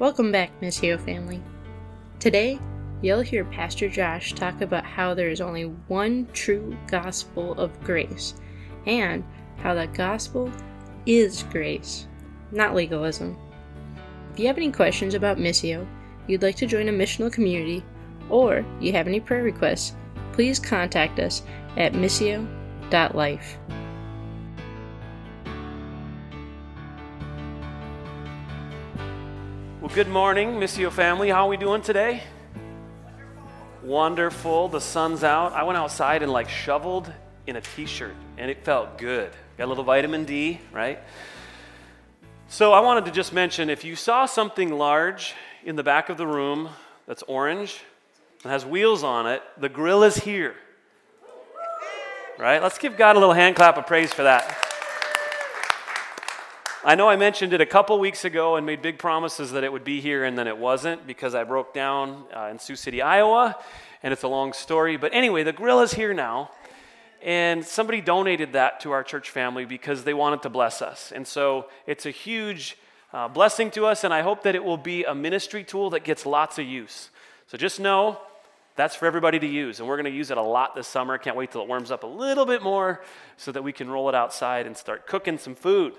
Welcome back, Missio family. Today, you'll hear Pastor Josh talk about how there is only one true gospel of grace and how that gospel is grace, not legalism. If you have any questions about Missio, you'd like to join a missional community, or you have any prayer requests, please contact us at missio.life. Well, good morning, Missio family. How are we doing today? Wonderful. The sun's out. I went outside and like shoveled in a t-shirt and it felt good. Got a little vitamin D, right? So I wanted to just mention if you saw something large in the back of the room that's orange and has wheels on it, the grill is here. Right? Let's give God a little hand clap of praise for that. I know I mentioned it a couple weeks ago and made big promises that it would be here, and then it wasn't because I broke down uh, in Sioux City, Iowa, and it's a long story. But anyway, the grill is here now, and somebody donated that to our church family because they wanted to bless us. And so it's a huge uh, blessing to us, and I hope that it will be a ministry tool that gets lots of use. So just know that's for everybody to use, and we're going to use it a lot this summer. Can't wait till it warms up a little bit more so that we can roll it outside and start cooking some food.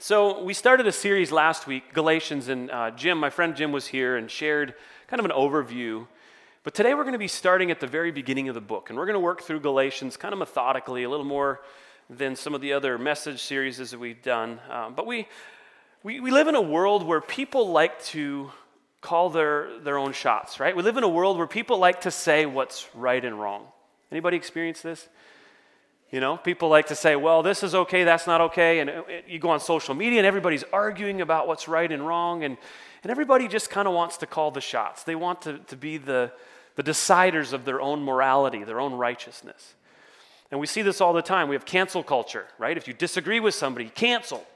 So, we started a series last week, Galatians, and uh, Jim, my friend Jim, was here and shared kind of an overview. But today we're going to be starting at the very beginning of the book, and we're going to work through Galatians kind of methodically, a little more than some of the other message series that we've done. Um, but we, we, we live in a world where people like to call their, their own shots, right? We live in a world where people like to say what's right and wrong. Anybody experience this? You know, people like to say, well, this is okay, that's not okay. And it, you go on social media and everybody's arguing about what's right and wrong. And, and everybody just kind of wants to call the shots. They want to, to be the, the deciders of their own morality, their own righteousness. And we see this all the time. We have cancel culture, right? If you disagree with somebody, cancel.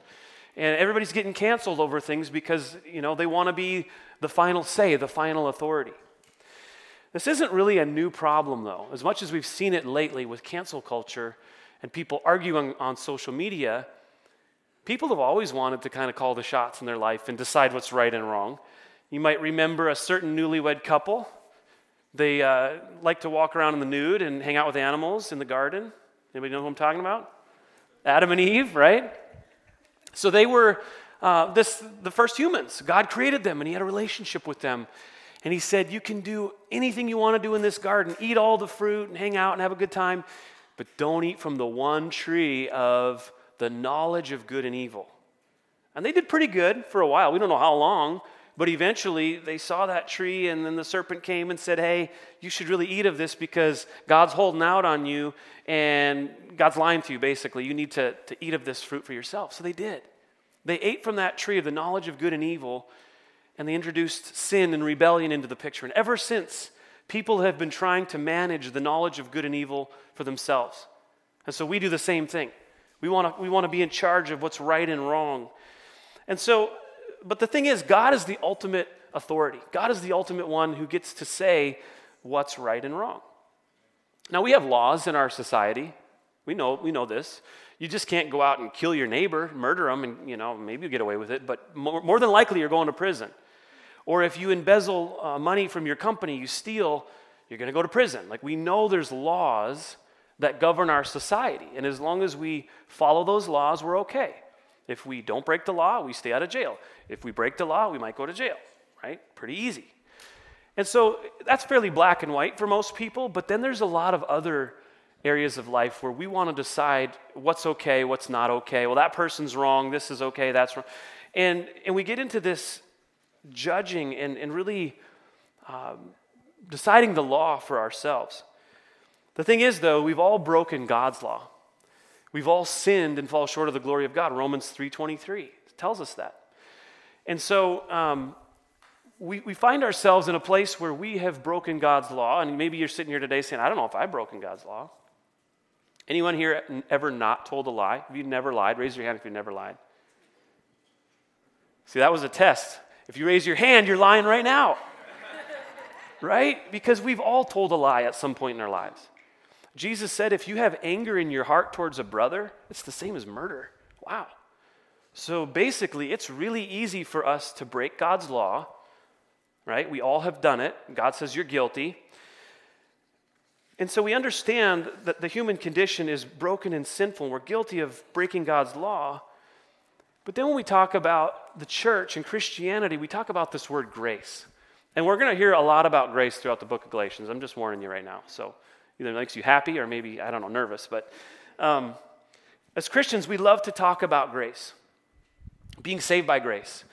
And everybody's getting canceled over things because, you know, they want to be the final say, the final authority. This isn't really a new problem, though. As much as we've seen it lately with cancel culture and people arguing on social media, people have always wanted to kind of call the shots in their life and decide what's right and wrong. You might remember a certain newlywed couple. They uh, like to walk around in the nude and hang out with animals in the garden. Anybody know who I'm talking about? Adam and Eve, right? So they were uh, this, the first humans. God created them and He had a relationship with them. And he said, You can do anything you want to do in this garden, eat all the fruit and hang out and have a good time, but don't eat from the one tree of the knowledge of good and evil. And they did pretty good for a while. We don't know how long, but eventually they saw that tree, and then the serpent came and said, Hey, you should really eat of this because God's holding out on you, and God's lying to you, basically. You need to, to eat of this fruit for yourself. So they did. They ate from that tree of the knowledge of good and evil and they introduced sin and rebellion into the picture. And ever since, people have been trying to manage the knowledge of good and evil for themselves. And so we do the same thing. We want to we want to be in charge of what's right and wrong. And so, but the thing is, God is the ultimate authority. God is the ultimate one who gets to say what's right and wrong. Now, we have laws in our society. We know, we know this. You just can't go out and kill your neighbor, murder them, and you know maybe you get away with it. But more, more than likely, you're going to prison. Or if you embezzle uh, money from your company, you steal, you're going to go to prison. Like we know there's laws that govern our society. And as long as we follow those laws, we're okay. If we don't break the law, we stay out of jail. If we break the law, we might go to jail, right? Pretty easy. And so that's fairly black and white for most people, but then there's a lot of other areas of life where we want to decide what's okay, what's not okay. Well, that person's wrong, this is okay, that's wrong. And, and we get into this judging and, and really um, deciding the law for ourselves. The thing is, though, we've all broken God's law. We've all sinned and fall short of the glory of God. Romans 3.23 tells us that. And so um, we, we find ourselves in a place where we have broken God's law. And maybe you're sitting here today saying, I don't know if I've broken God's law. Anyone here ever not told a lie? Have you never lied? Raise your hand if you've never lied. See, that was a test. If you raise your hand, you're lying right now. right? Because we've all told a lie at some point in our lives. Jesus said, if you have anger in your heart towards a brother, it's the same as murder. Wow. So basically, it's really easy for us to break God's law, right? We all have done it. God says you're guilty. And so we understand that the human condition is broken and sinful, we're guilty of breaking God's law. But then when we talk about the church and Christianity, we talk about this word grace. And we're going to hear a lot about grace throughout the book of Galatians. I'm just warning you right now. So either it makes you happy or maybe, I don't know, nervous. But um, as Christians, we love to talk about grace, being saved by grace.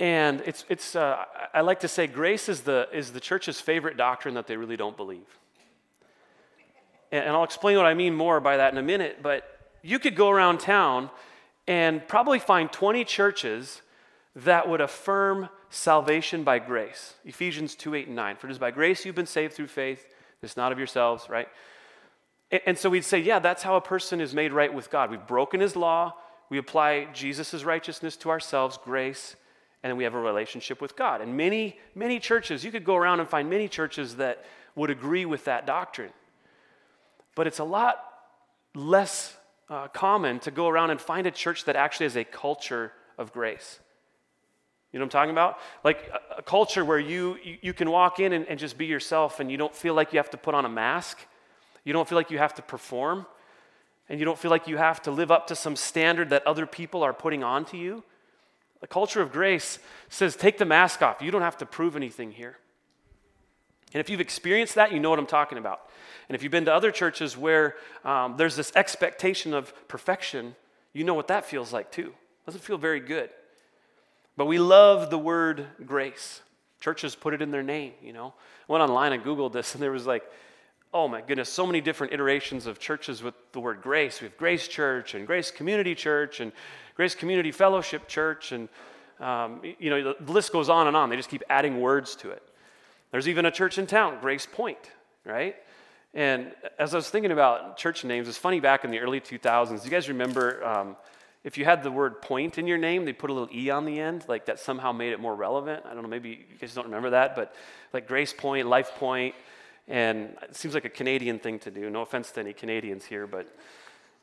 And it's, it's, uh, I like to say grace is the, is the church's favorite doctrine that they really don't believe. And, and I'll explain what I mean more by that in a minute. But you could go around town and probably find 20 churches that would affirm salvation by grace. Ephesians 2 8 and 9. For it is by grace you've been saved through faith. It's not of yourselves, right? And, so we'd say, yeah, that's how a person is made right with God. We've broken his law, we apply Jesus' righteousness to ourselves, grace, and then we have a relationship with God. And many, many churches, you could go around and find many churches that would agree with that doctrine. But it's a lot less uh, common to go around and find a church that actually has a culture of grace. You know what I'm talking about? Like a, a culture where you, you, you, can walk in and, and just be yourself and you don't feel like you have to put on a mask. You don't feel like you have to perform. And you don't feel like you have to live up to some standard that other people are putting onto you. The culture of grace says, take the mask off. You don't have to prove anything here. And if you've experienced that, you know what I'm talking about. And if you've been to other churches where um, there's this expectation of perfection, you know what that feels like too. It doesn't feel very good. But we love the word grace. Churches put it in their name, you know. I went online and Googled this, and there was like, oh my goodness, so many different iterations of churches with the word grace. We have Grace Church and Grace Community Church and Grace Community Fellowship Church, and um, you know, the list goes on and on. They just keep adding words to it. There's even a church in town, Grace Point, right? And as I was thinking about church names, it's funny back in the early 2000s. You guys remember um, if you had the word point in your name, they put a little E on the end, like that somehow made it more relevant. I don't know, maybe you guys don't remember that, but like Grace Point, Life Point, and it seems like a Canadian thing to do. No offense to any Canadians here, but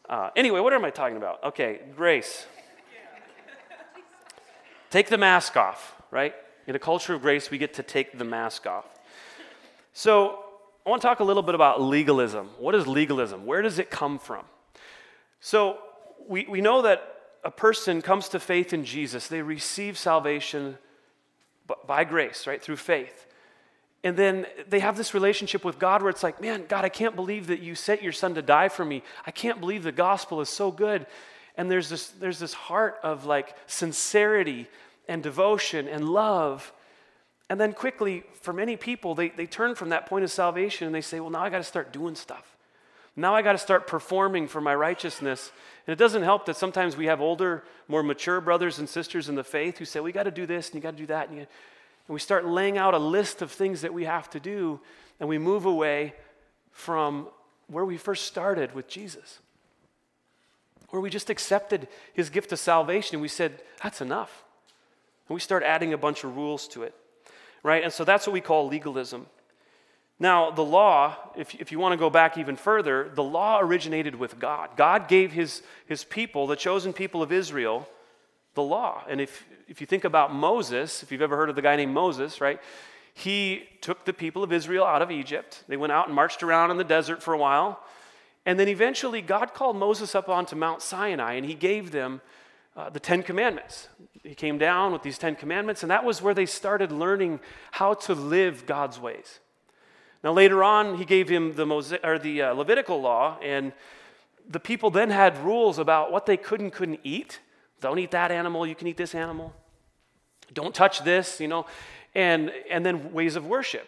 uh, anyway, what am I talking about? Okay, grace. take the mask off, right? In a culture of grace, we get to take the mask off. So, I want to talk a little bit about legalism. What is legalism? Where does it come from? So, we, we know that a person comes to faith in Jesus, they receive salvation by grace, right, through faith. And then they have this relationship with God where it's like, man, God, I can't believe that you sent your son to die for me. I can't believe the gospel is so good. And there's this, there's this heart of like sincerity and devotion and love. And then quickly, for many people, they, they turn from that point of salvation and they say, well, now I got to start doing stuff. Now I got to start performing for my righteousness. And it doesn't help that sometimes we have older, more mature brothers and sisters in the faith who say, we got to do this and you got to do that. And, and we start laying out a list of things that we have to do, and we move away from where we first started with Jesus. Where we just accepted his gift of salvation and we said, that's enough. And we start adding a bunch of rules to it, right? And so that's what we call legalism. Now, the law, if, if you want to go back even further, the law originated with God. God gave his, his people, the chosen people of Israel, the law. And if, if you think about Moses, if you've ever heard of the guy named Moses, right? He took the people of Israel out of Egypt. They went out and marched around in the desert for a while. And then eventually, God called Moses up onto Mount Sinai and he gave them uh, the Ten Commandments. He came down with these Ten Commandments, and that was where they started learning how to live God's ways. Now, later on, he gave him the, Mose- or the uh, Levitical law, and the people then had rules about what they could and couldn't eat. Don't eat that animal, you can eat this animal. Don't touch this, you know. And, and then ways of worship.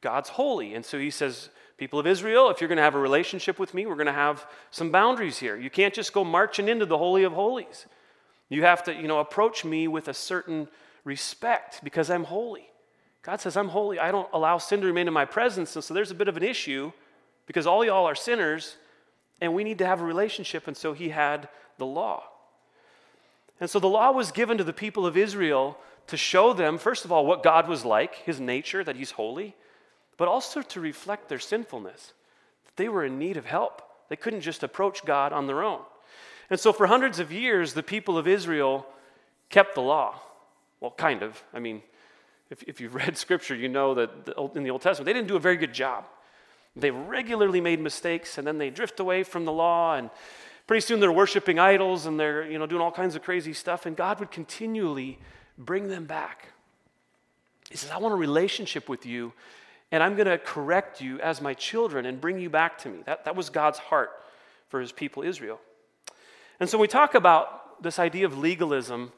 God's holy. And so he says, People of Israel, if you're going to have a relationship with me, we're going to have some boundaries here. You can't just go marching into the Holy of Holies. You have to, you know, approach me with a certain respect because I'm holy. God says, I'm holy. I don't allow sin to remain in my presence. And so there's a bit of an issue because all y'all are sinners and we need to have a relationship. And so he had the law. And so the law was given to the people of Israel to show them, first of all, what God was like, his nature, that he's holy, but also to reflect their sinfulness. That they were in need of help. They couldn't just approach God on their own. And so, for hundreds of years, the people of Israel kept the law. Well, kind of. I mean, if, if you've read scripture, you know that the, in the Old Testament, they didn't do a very good job. They regularly made mistakes, and then they drift away from the law, and pretty soon they're worshiping idols and they're you know, doing all kinds of crazy stuff, and God would continually bring them back. He says, I want a relationship with you, and I'm going to correct you as my children and bring you back to me. That, that was God's heart for his people, Israel. And so we talk about this idea of legalism,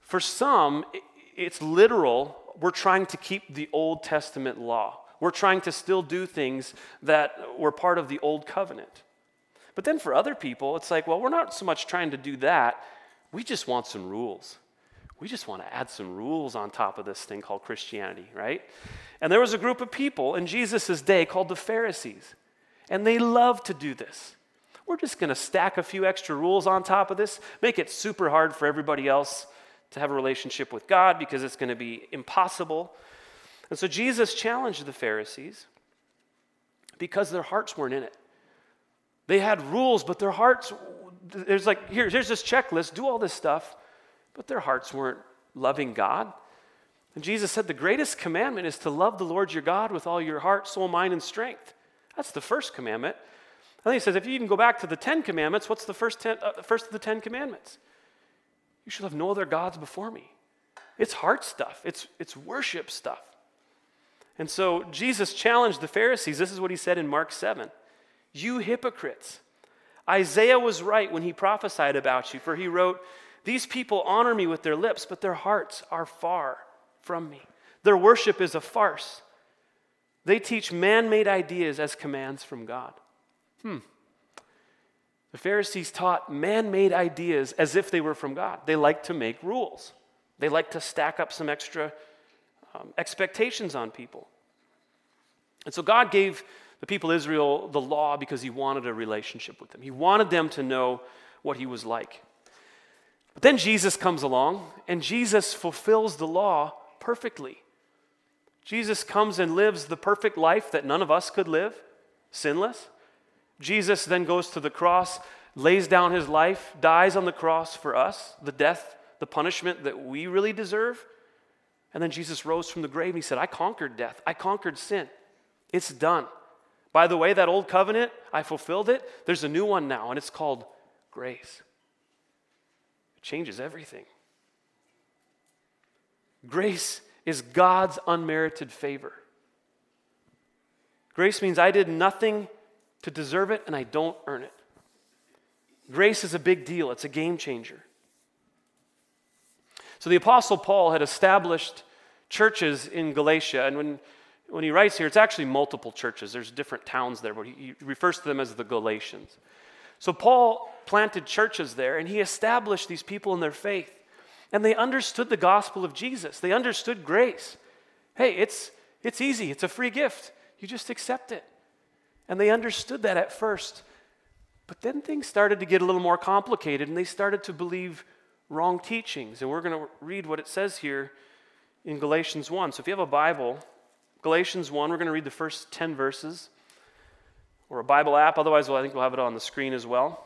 for some, it's literal. We're trying to keep the Old Testament law. We're trying to still do things that were part of the Old Covenant. But then for other people, it's like, well, we're not so much trying to do that. We just want some rules. We just want to add some rules on top of this thing called Christianity, right? And there was a group of people in Jesus' day called the Pharisees, and they loved to do this. We're just going to stack a few extra rules on top of this, make it super hard for everybody else to have a relationship with God because it's going to be impossible. And so Jesus challenged the Pharisees because their hearts weren't in it. They had rules, but their hearts, there's like, here, here's this checklist, do all this stuff, but their hearts weren't loving God. And Jesus said the greatest commandment is to love the Lord your God with all your heart, soul, mind, and strength. That's the first commandment. And then he says, if you even go back to the Ten Commandments, what's the first, ten, uh, first of the Ten Commandments? You shall have no other gods before me. It's heart stuff, it's, it's worship stuff. And so Jesus challenged the Pharisees. This is what he said in Mark 7 You hypocrites. Isaiah was right when he prophesied about you, for he wrote, These people honor me with their lips, but their hearts are far from me. Their worship is a farce. They teach man made ideas as commands from God. Hmm. The Pharisees taught man made ideas as if they were from God. They like to make rules, they like to stack up some extra um, expectations on people. And so God gave the people of Israel the law because he wanted a relationship with them, he wanted them to know what he was like. But then Jesus comes along, and Jesus fulfills the law perfectly. Jesus comes and lives the perfect life that none of us could live, sinless. Jesus then goes to the cross, lays down his life, dies on the cross for us, the death, the punishment that we really deserve. And then Jesus rose from the grave and he said, I conquered death. I conquered sin. It's done. By the way, that old covenant, I fulfilled it. There's a new one now, and it's called grace. Changes everything. Grace is God's unmerited favor. Grace means I did nothing to deserve it, and I don't earn it. Grace is a big deal, it's a game changer. So the Apostle Paul had established churches in Galatia, and when, when he writes here, it's actually multiple churches. There's different towns there, but he refers to them as the Galatians. So Paul planted churches there, and he established these people in their faith. And they understood the gospel of Jesus. They understood grace. Hey, it's, it's easy, it's a free gift. You just accept it. And they understood that at first. But then things started to get a little more complicated and they started to believe wrong teachings. And we're going to read what it says here in Galatians 1. So if you have a Bible, Galatians 1, we're going to read the first 10 verses or a Bible app. Otherwise, well, I think we'll have it on the screen as well.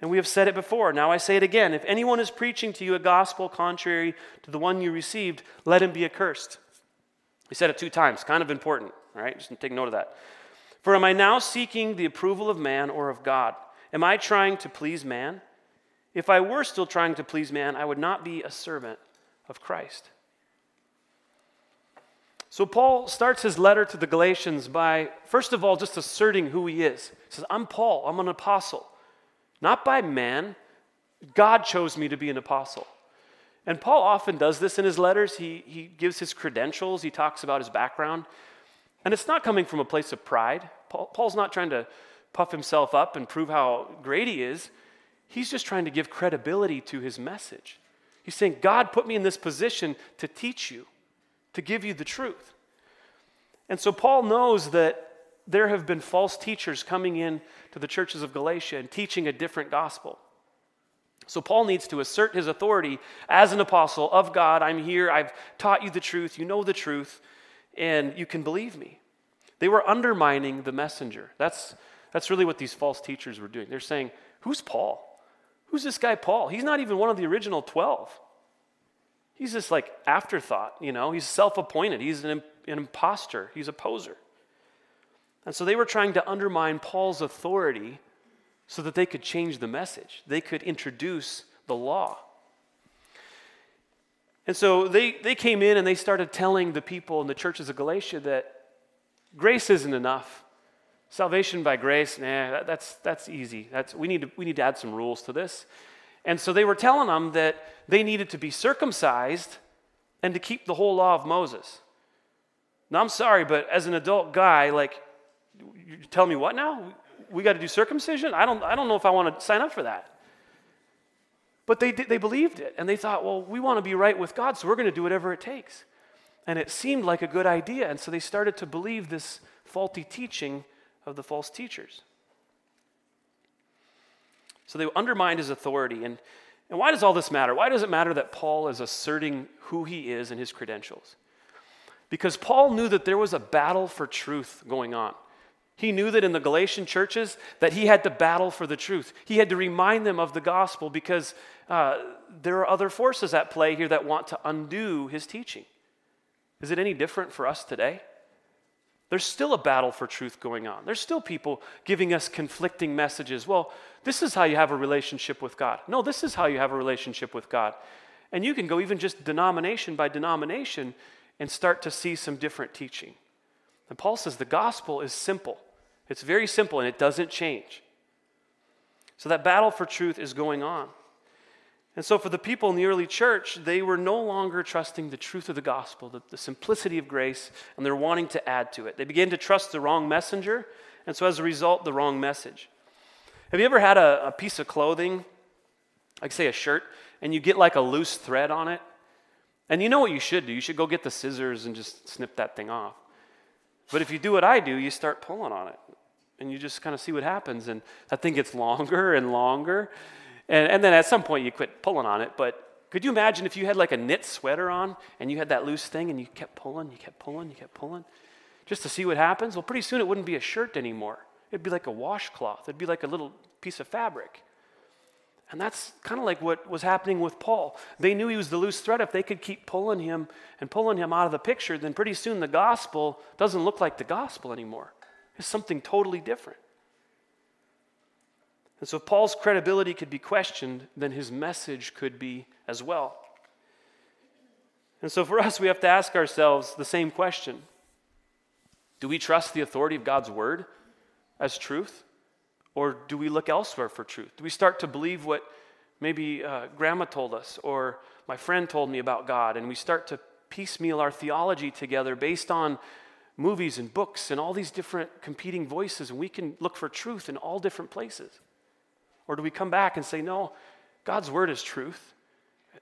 And we have said it before. Now I say it again. If anyone is preaching to you a gospel contrary to the one you received, let him be accursed. He said it two times, kind of important, right? Just take note of that. For am I now seeking the approval of man or of God? Am I trying to please man? If I were still trying to please man, I would not be a servant of Christ. So, Paul starts his letter to the Galatians by, first of all, just asserting who he is. He says, I'm Paul, I'm an apostle. Not by man, God chose me to be an apostle. And Paul often does this in his letters. He, he gives his credentials, he talks about his background. And it's not coming from a place of pride. Paul, Paul's not trying to puff himself up and prove how great he is. He's just trying to give credibility to his message. He's saying, God put me in this position to teach you, to give you the truth. And so Paul knows that there have been false teachers coming in to the churches of Galatia and teaching a different gospel. So Paul needs to assert his authority as an apostle of God. I'm here. I've taught you the truth. You know the truth, and you can believe me. They were undermining the messenger. That's, that's really what these false teachers were doing. They're saying, Who's Paul? Who's this guy, Paul? He's not even one of the original 12. He's this like afterthought, you know, he's self appointed, he's an, an imposter, he's a poser. And so they were trying to undermine Paul's authority so that they could change the message, they could introduce the law. And so they, they came in and they started telling the people in the churches of Galatia that grace isn't enough. Salvation by grace, nah, that, that's, that's easy. That's, we, need to, we need to add some rules to this. And so they were telling them that they needed to be circumcised and to keep the whole law of Moses. Now, I'm sorry, but as an adult guy, like, you tell me what now? We got to do circumcision? I don't, I don't know if I want to sign up for that. But they, they believed it, and they thought, well, we want to be right with God, so we're going to do whatever it takes. And it seemed like a good idea, and so they started to believe this faulty teaching of the false teachers. So they undermined his authority. And, and why does all this matter? Why does it matter that Paul is asserting who he is and his credentials? Because Paul knew that there was a battle for truth going on. He knew that in the Galatian churches that he had to battle for the truth. He had to remind them of the gospel because uh, there are other forces at play here that want to undo his teaching. Is it any different for us today? There's still a battle for truth going on. There's still people giving us conflicting messages. Well, this is how you have a relationship with God. No, this is how you have a relationship with God. And you can go even just denomination by denomination and start to see some different teaching. And Paul says the gospel is simple, it's very simple and it doesn't change. So that battle for truth is going on. And so, for the people in the early church, they were no longer trusting the truth of the gospel, the, the, simplicity of grace, and they're wanting to add to it. They began to trust the wrong messenger, and so as a result, the wrong message. Have you ever had a, a piece of clothing, like say a shirt, and you get like a loose thread on it? And you know what you should do? You should go get the scissors and just snip that thing off. But if you do what I do, you start pulling on it. And you just kind of see what happens. And that thing gets longer and longer. And, and then at some point, you quit pulling on it. But could you imagine if you had like a knit sweater on and you had that loose thing and you kept pulling, you kept pulling, you kept pulling, just to see what happens? Well, pretty soon it wouldn't be a shirt anymore. It'd be like a washcloth, it'd be like a little piece of fabric. And that's kind of like what was happening with Paul. They knew he was the loose thread. If they could keep pulling him and pulling him out of the picture, then pretty soon the gospel doesn't look like the gospel anymore. It's something totally different. And so, if Paul's credibility could be questioned, then his message could be as well. And so, for us, we have to ask ourselves the same question Do we trust the authority of God's word? as truth? Or do we look elsewhere for truth? Do we start to believe what maybe uh, grandma told us or my friend told me about God, and we start to piecemeal our theology together based on movies and books and all these different competing voices, and we can look for truth in all different places? Or do we come back and say, no, God's word is truth,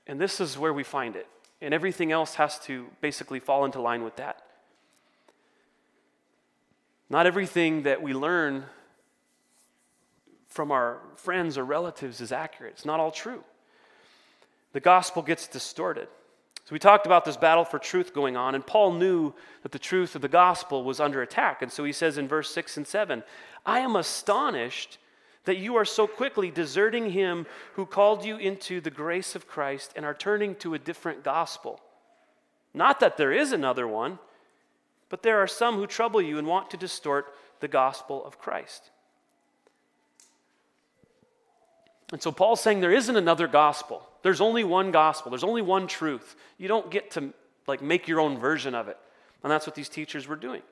and this is where we find it, and everything else has to basically fall into line with that? Not everything that we learn from our friends or relatives is accurate. It's not all true. The gospel gets distorted. So we talked about this battle for truth going on, and Paul knew that the truth of the gospel was under attack. And so he says in verse 6 and 7 I am astonished that you are so quickly deserting him who called you into the grace of Christ and are turning to a different gospel. Not that there is another one but there are some who trouble you and want to distort the gospel of Christ. And so Paul's saying there isn't another gospel. There's only one gospel. There's only one truth. You don't get to like make your own version of it. And that's what these teachers were doing.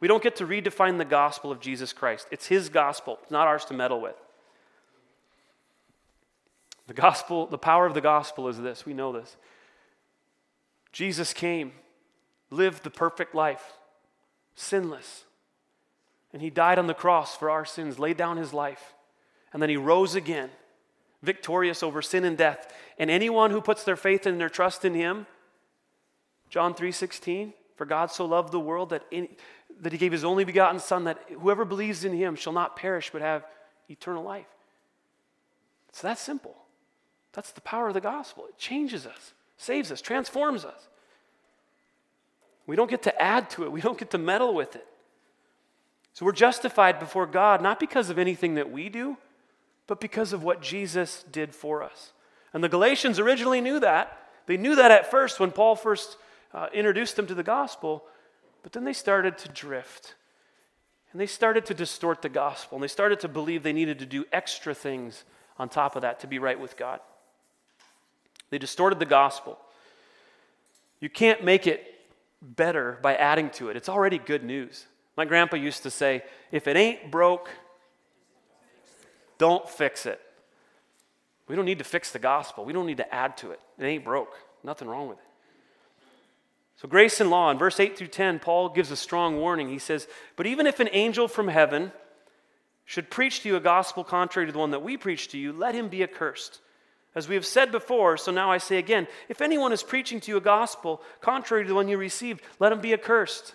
We don't get to redefine the gospel of Jesus Christ. It's his gospel, it's not ours to meddle with. The gospel, the power of the gospel is this. We know this. Jesus came, lived the perfect life, sinless. And he died on the cross for our sins, laid down his life. And then he rose again, victorious over sin and death. And anyone who puts their faith and their trust in him, John 3:16, for God so loved the world that, in, that he gave his only begotten son that whoever believes in him shall not perish but have eternal life. It's that simple. That's the power of the gospel. It changes us, saves us, transforms us. We don't get to add to it, we don't get to meddle with it. So we're justified before God not because of anything that we do, but because of what Jesus did for us. And the Galatians originally knew that. They knew that at first when Paul first uh, introduced them to the gospel, but then they started to drift. And they started to distort the gospel. And they started to believe they needed to do extra things on top of that to be right with God. They distorted the gospel. You can't make it better by adding to it. It's already good news. My grandpa used to say, if it ain't broke, don't fix it. We don't need to fix the gospel. We don't need to add to it. It ain't broke. Nothing wrong with it. So, grace and law, in verse 8 through 10, Paul gives a strong warning. He says, But even if an angel from heaven should preach to you a gospel contrary to the one that we preach to you, let him be accursed. As we have said before, so now I say again if anyone is preaching to you a gospel contrary to the one you received, let him be accursed.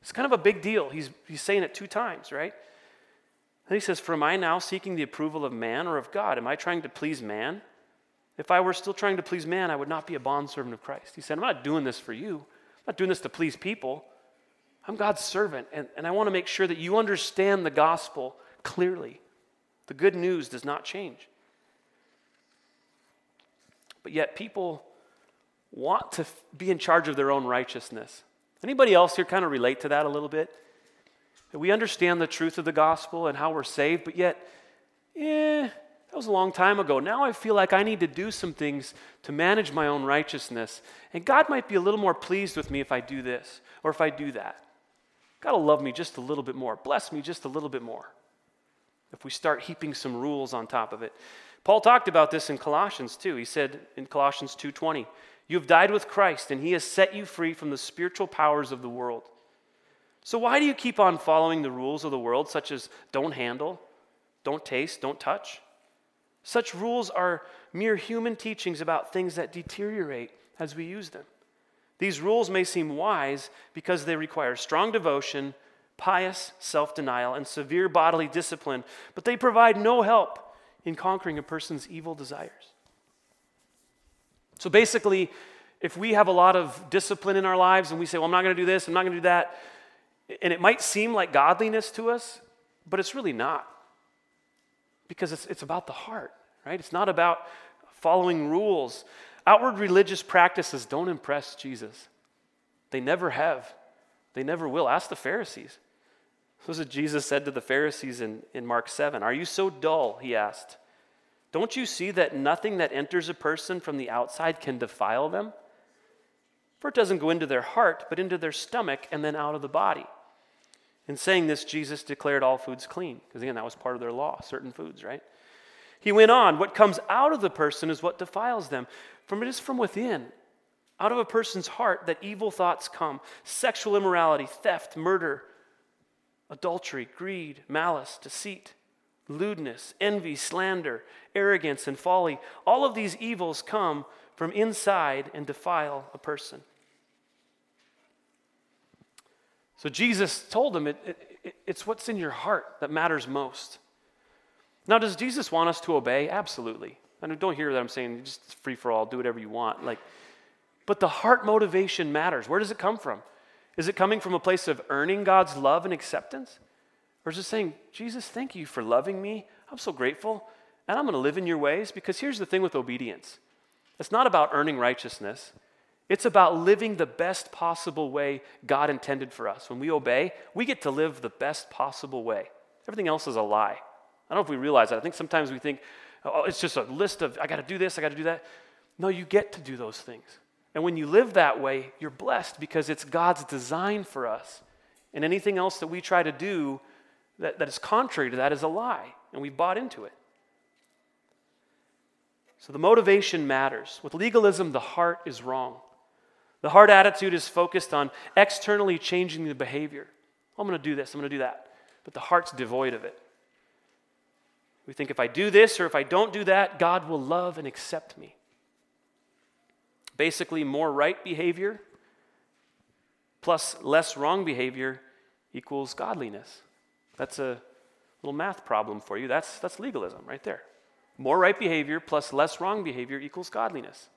It's kind of a big deal. He's, he's saying it two times, right? And he says, For am I now seeking the approval of man or of God? Am I trying to please man? If I were still trying to please man, I would not be a bondservant of Christ. He said, I'm not doing this for you. I'm not doing this to please people. I'm God's servant, and, and I want to make sure that you understand the gospel clearly. The good news does not change. But yet people want to be in charge of their own righteousness. Anybody else here kind of relate to that a little bit? That we understand the truth of the gospel and how we're saved, but yet, eh, that was a long time ago. Now I feel like I need to do some things to manage my own righteousness. And God might be a little more pleased with me if I do this or if I do that. God will love me just a little bit more, bless me just a little bit more if we start heaping some rules on top of it. Paul talked about this in Colossians too. He said in Colossians 2:20, "You have died with Christ and he has set you free from the spiritual powers of the world." So why do you keep on following the rules of the world such as don't handle, don't taste, don't touch? Such rules are mere human teachings about things that deteriorate as we use them. These rules may seem wise because they require strong devotion, pious self denial, and severe bodily discipline, but they provide no help in conquering a person's evil desires. So basically, if we have a lot of discipline in our lives and we say, well, I'm not going to do this, I'm not going to do that, and it might seem like godliness to us, but it's really not. Because it's, it's about the heart, right? It's not about following rules. Outward religious practices don't impress Jesus. They never have, they never will. Ask the Pharisees. This is what Jesus said to the Pharisees in, in Mark 7. Are you so dull? He asked. Don't you see that nothing that enters a person from the outside can defile them? For it doesn't go into their heart, but into their stomach and then out of the body. In saying this, Jesus declared all foods clean, because again, that was part of their law, certain foods, right? He went on, what comes out of the person is what defiles them. From it is from within, out of a person's heart, that evil thoughts come sexual immorality, theft, murder adultery, greed, malice, deceit, lewdness, envy, slander, arrogance, and folly. All of these evils come from inside and defile a person. So Jesus told them it, it, it's what's in your heart that matters most. Now, does Jesus want us to obey? Absolutely. And don't hear that I'm saying just free for all, do whatever you want. Like, but the heart motivation matters. Where does it come from? Is it coming from a place of earning God's love and acceptance? Or is it saying, Jesus, thank you for loving me. I'm so grateful. And I'm going to live in your ways? Because here's the thing with obedience it's not about earning righteousness, it's about living the best possible way God intended for us. When we obey, we get to live the best possible way. Everything else is a lie. I don't know if we realize that. I think sometimes we think, oh, it's just a list of, I got to do this, I got to do that. No, you get to do those things. And when you live that way, you're blessed because it's God's design for us. And anything else that we try to do that, that is contrary to that is a lie, and we've bought into it. So the motivation matters. With legalism, the heart is wrong. The heart attitude is focused on externally changing the behavior. I'm going to do this, I'm going to do that. But the heart's devoid of it. We think if I do this or if I don't do that, God will love and accept me. Basically, more right behavior plus less wrong behavior equals godliness. That's a little math problem for you. That's, that's legalism right there. More right behavior plus less wrong behavior equals godliness.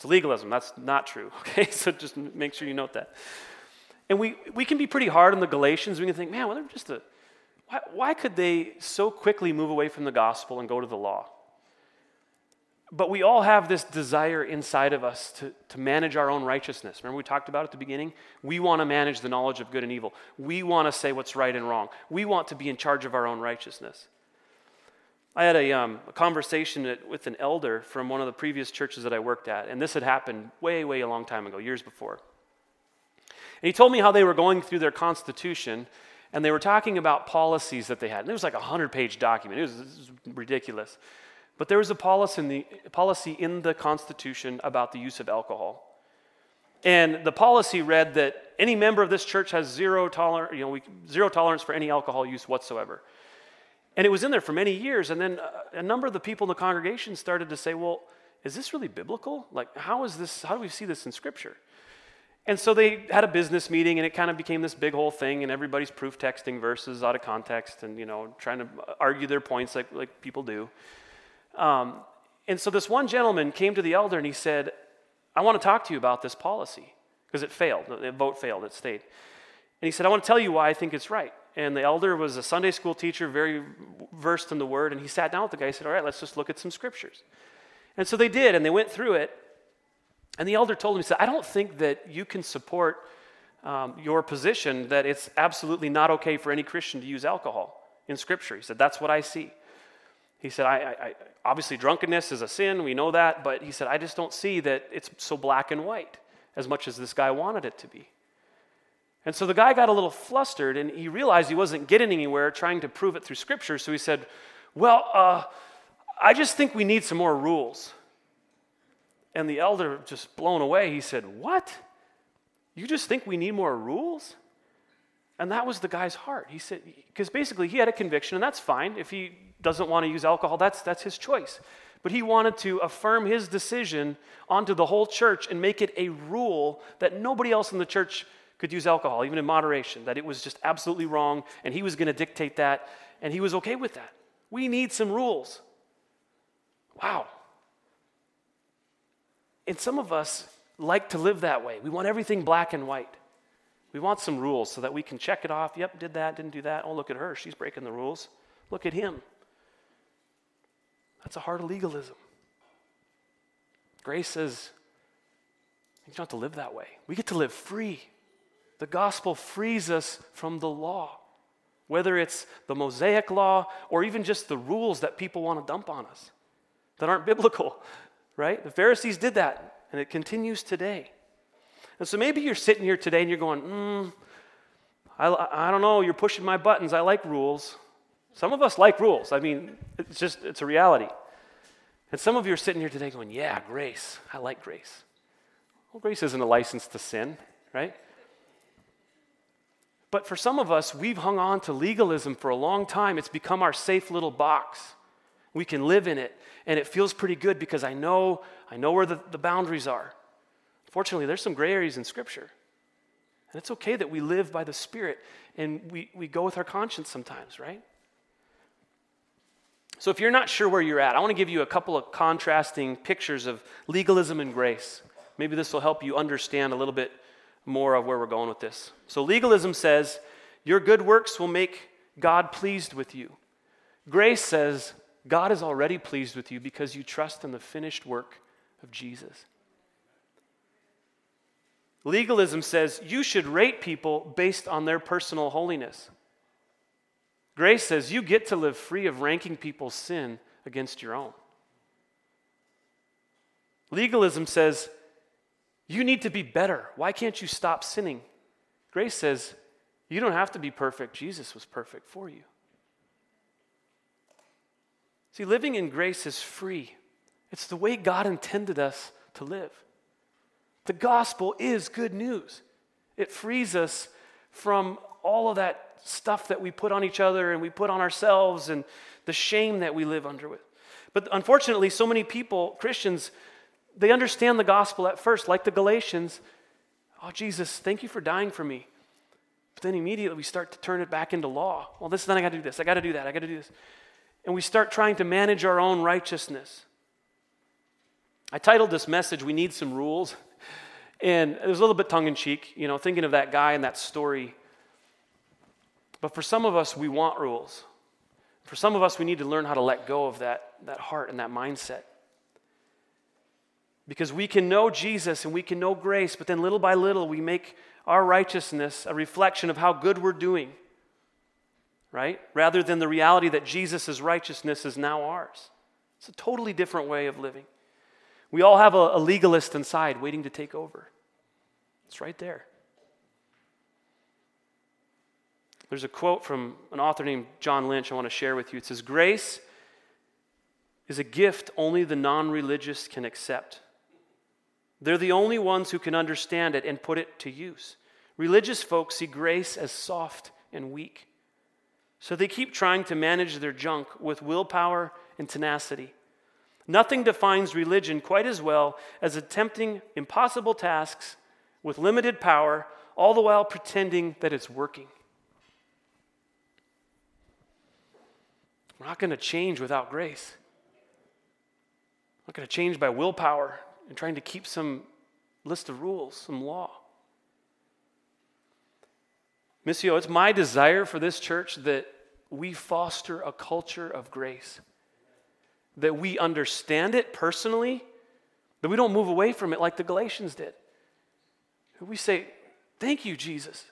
It's legalism. That's not true. Okay, so just make sure you note that. And we, we can be pretty hard on the Galatians. We can think, man, well, they're just a. Why, why could they so quickly move away from the gospel and go to the law? But we all have this desire inside of us to, to manage our own righteousness. Remember, we talked about at the beginning? We want to manage the knowledge of good and evil. We want to say what's right and wrong. We want to be in charge of our own righteousness. I had a, um, a conversation with an elder from one of the previous churches that I worked at, and this had happened way, way a long time ago, years before. And he told me how they were going through their constitution, and they were talking about policies that they had. And it was like a 100 page document, it was, it was ridiculous. But there was a policy in, the, policy in the Constitution about the use of alcohol. And the policy read that any member of this church has zero, toler- you know, we, zero tolerance for any alcohol use whatsoever. And it was in there for many years. And then a number of the people in the congregation started to say, well, is this really biblical? Like, how is this, how do we see this in Scripture? And so they had a business meeting, and it kind of became this big whole thing, and everybody's proof texting verses out of context and, you know, trying to argue their points like, like people do. Um, and so this one gentleman came to the elder and he said, I want to talk to you about this policy because it failed. The vote failed, it stayed. And he said, I want to tell you why I think it's right. And the elder was a Sunday school teacher, very versed in the word. And he sat down with the guy. He said, All right, let's just look at some scriptures. And so they did, and they went through it. And the elder told him, He said, I don't think that you can support um, your position that it's absolutely not okay for any Christian to use alcohol in Scripture. He said, That's what I see. He said, I, I, obviously, drunkenness is a sin, we know that, but he said, I just don't see that it's so black and white as much as this guy wanted it to be. And so the guy got a little flustered and he realized he wasn't getting anywhere trying to prove it through scripture. So he said, Well, uh, I just think we need some more rules. And the elder, just blown away, he said, What? You just think we need more rules? And that was the guy's heart. He said, because basically he had a conviction, and that's fine. If he doesn't want to use alcohol, that's, that's his choice. But he wanted to affirm his decision onto the whole church and make it a rule that nobody else in the church could use alcohol, even in moderation, that it was just absolutely wrong, and he was going to dictate that, and he was okay with that. We need some rules. Wow. And some of us like to live that way. We want everything black and white. We want some rules so that we can check it off. Yep, did that, didn't do that. Oh, look at her. She's breaking the rules. Look at him. That's a heart of legalism. Grace says, you don't have to live that way. We get to live free. The gospel frees us from the law, whether it's the Mosaic law or even just the rules that people want to dump on us that aren't biblical, right? The Pharisees did that, and it continues today. And so maybe you're sitting here today and you're going, mm, I, I don't know, you're pushing my buttons. I like rules. Some of us like rules. I mean, it's just, it's a reality. And some of you are sitting here today going, yeah, grace. I like grace. Well, grace isn't a license to sin, right? But for some of us, we've hung on to legalism for a long time. It's become our safe little box. We can live in it, and it feels pretty good because I know, I know where the, the boundaries are. Fortunately, there's some gray areas in Scripture. And it's okay that we live by the Spirit and we, we go with our conscience sometimes, right? So, if you're not sure where you're at, I want to give you a couple of contrasting pictures of legalism and grace. Maybe this will help you understand a little bit more of where we're going with this. So, legalism says, Your good works will make God pleased with you. Grace says, God is already pleased with you because you trust in the finished work of Jesus. Legalism says you should rate people based on their personal holiness. Grace says you get to live free of ranking people's sin against your own. Legalism says, you need to be better. Why can't you stop sinning? Grace says, you don't have to be perfect. Jesus was perfect for you. See, living in grace is free, it's the way God intended us to live. The gospel is good news, it frees us from all of that stuff that we put on each other and we put on ourselves and the shame that we live under with. But unfortunately, so many people, Christians, they understand the gospel at first, like the Galatians. Oh, Jesus, thank you for dying for me. But then immediately we start to turn it back into law. Well, this then I got to do this. I got to do that. I got to do this. And we start trying to manage our own righteousness. I titled this message, We Need Some Rules. And it was a little bit tongue in cheek, you know, thinking of that guy and that story. But for some of us, we want rules. For some of us, we need to learn how to let go of that, that heart and that mindset. Because we can know Jesus and we can know grace, but then little by little, we make our righteousness a reflection of how good we're doing, right? Rather than the reality that Jesus' righteousness is now ours. It's a totally different way of living. We all have a, a legalist inside waiting to take over. It's right there. There's a quote from an author named John Lynch I want to share with you. It says, Grace is a gift only the non religious can accept. They're the only ones who can understand it and put it to use. Religious folks see grace as soft and weak. So they keep trying to manage their junk with willpower and tenacity. Nothing defines religion quite as well as attempting impossible tasks with limited power, all the while pretending that it's working. We're not going to change without grace. We're not going to change by willpower and trying to keep some list of rules, some law. Missio, it's my desire for this church that we foster a culture of grace that we understand it personally, that we don't move away from it like the Galatians did. We say, Thank you, Jesus.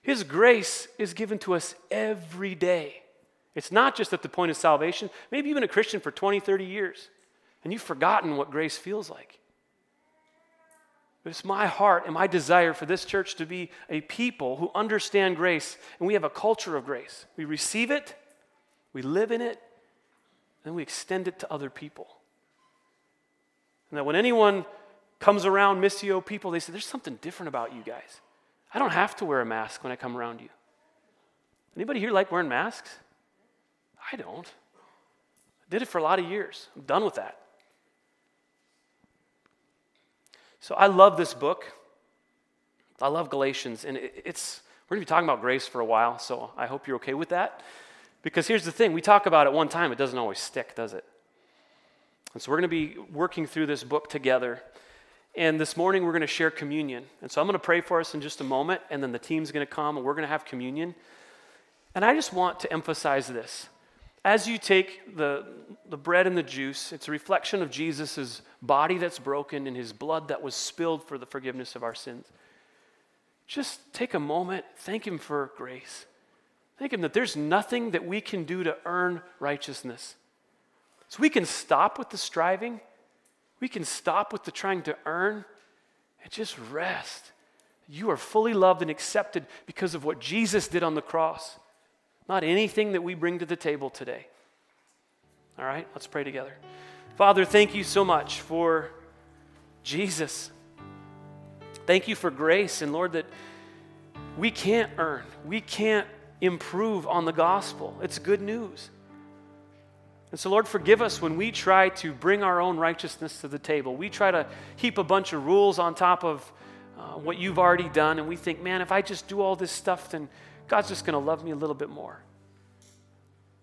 His grace is given to us every day. It's not just at the point of salvation. Maybe you've been a Christian for 20, 30 years, and you've forgotten what grace feels like. But it's my heart and my desire for this church to be a people who understand grace, and we have a culture of grace. We receive it, we live in it, and we extend it to other people. And that when anyone comes around Missio people, they say, There's something different about you guys. I don't have to wear a mask when I come around you. Anybody here like wearing masks? I don't. I did it for a lot of years. I'm done with that. So I love this book. I love Galatians, and it's we're going to be talking about grace for a while, so I hope you're okay with that. Because here's the thing we talk about it one time, it doesn't always stick, does it? And so we're going to be working through this book together. And this morning we're going to share communion. And so I'm going to pray for us in just a moment, and then the team's going to come and we're going to have communion. And I just want to emphasize this. As you take the, the bread and the juice, it's a reflection of Jesus' body that's broken and his blood that was spilled for the forgiveness of our sins. Just take a moment, thank him for grace. Thank Him that there's nothing that we can do to earn righteousness. So we can stop with the striving, we can stop with the trying to earn, and just rest. You are fully loved and accepted because of what Jesus did on the cross, not anything that we bring to the table today. All right, let's pray together. Father, thank you so much for Jesus. Thank you for grace, and Lord, that we can't earn, we can't improve on the gospel. It's good news. And so, Lord, forgive us when we try to bring our own righteousness to the table. We try to heap a bunch of rules on top of uh, what you've already done, and we think, man, if I just do all this stuff, then God's just going to love me a little bit more.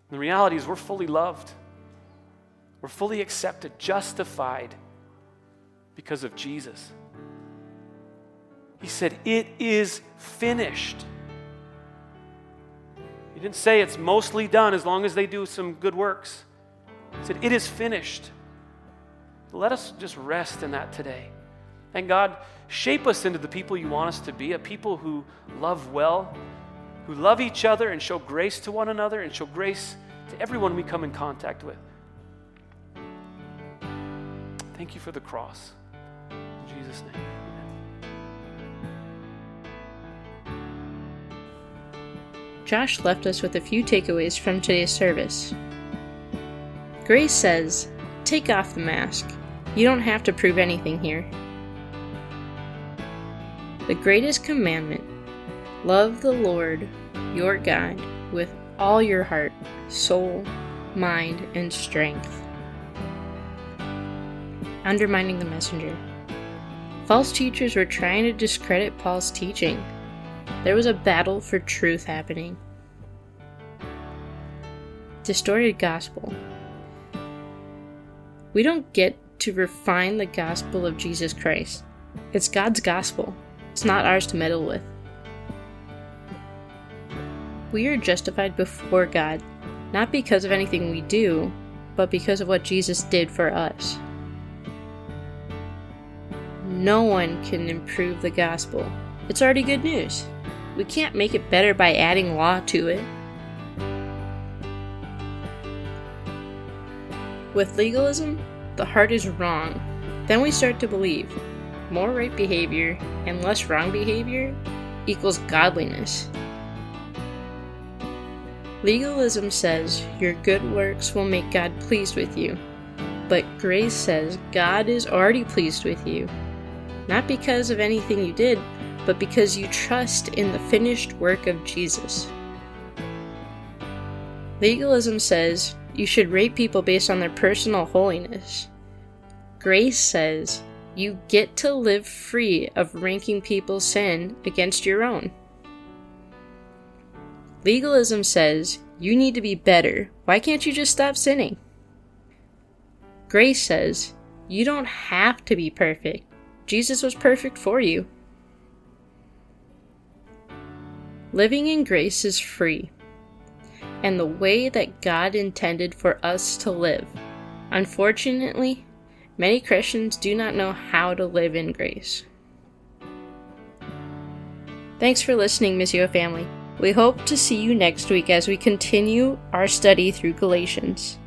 And the reality is, we're fully loved, we're fully accepted, justified because of Jesus. He said, It is finished. He didn't say it's mostly done as long as they do some good works. He said, It is finished. Let us just rest in that today. And God, shape us into the people you want us to be a people who love well, who love each other and show grace to one another and show grace to everyone we come in contact with. Thank you for the cross. In Jesus' name. Josh left us with a few takeaways from today's service. Grace says, Take off the mask. You don't have to prove anything here. The greatest commandment love the Lord your God with all your heart, soul, mind, and strength. Undermining the messenger. False teachers were trying to discredit Paul's teaching. There was a battle for truth happening. Distorted gospel. We don't get to refine the gospel of Jesus Christ. It's God's gospel. It's not ours to meddle with. We are justified before God, not because of anything we do, but because of what Jesus did for us. No one can improve the gospel. It's already good news. We can't make it better by adding law to it. With legalism, the heart is wrong. Then we start to believe more right behavior and less wrong behavior equals godliness. Legalism says your good works will make God pleased with you, but grace says God is already pleased with you, not because of anything you did, but because you trust in the finished work of Jesus. Legalism says you should rate people based on their personal holiness. Grace says you get to live free of ranking people's sin against your own. Legalism says you need to be better. Why can't you just stop sinning? Grace says you don't have to be perfect. Jesus was perfect for you. Living in grace is free and the way that God intended for us to live. Unfortunately, many Christians do not know how to live in grace. Thanks for listening, Missio family. We hope to see you next week as we continue our study through Galatians.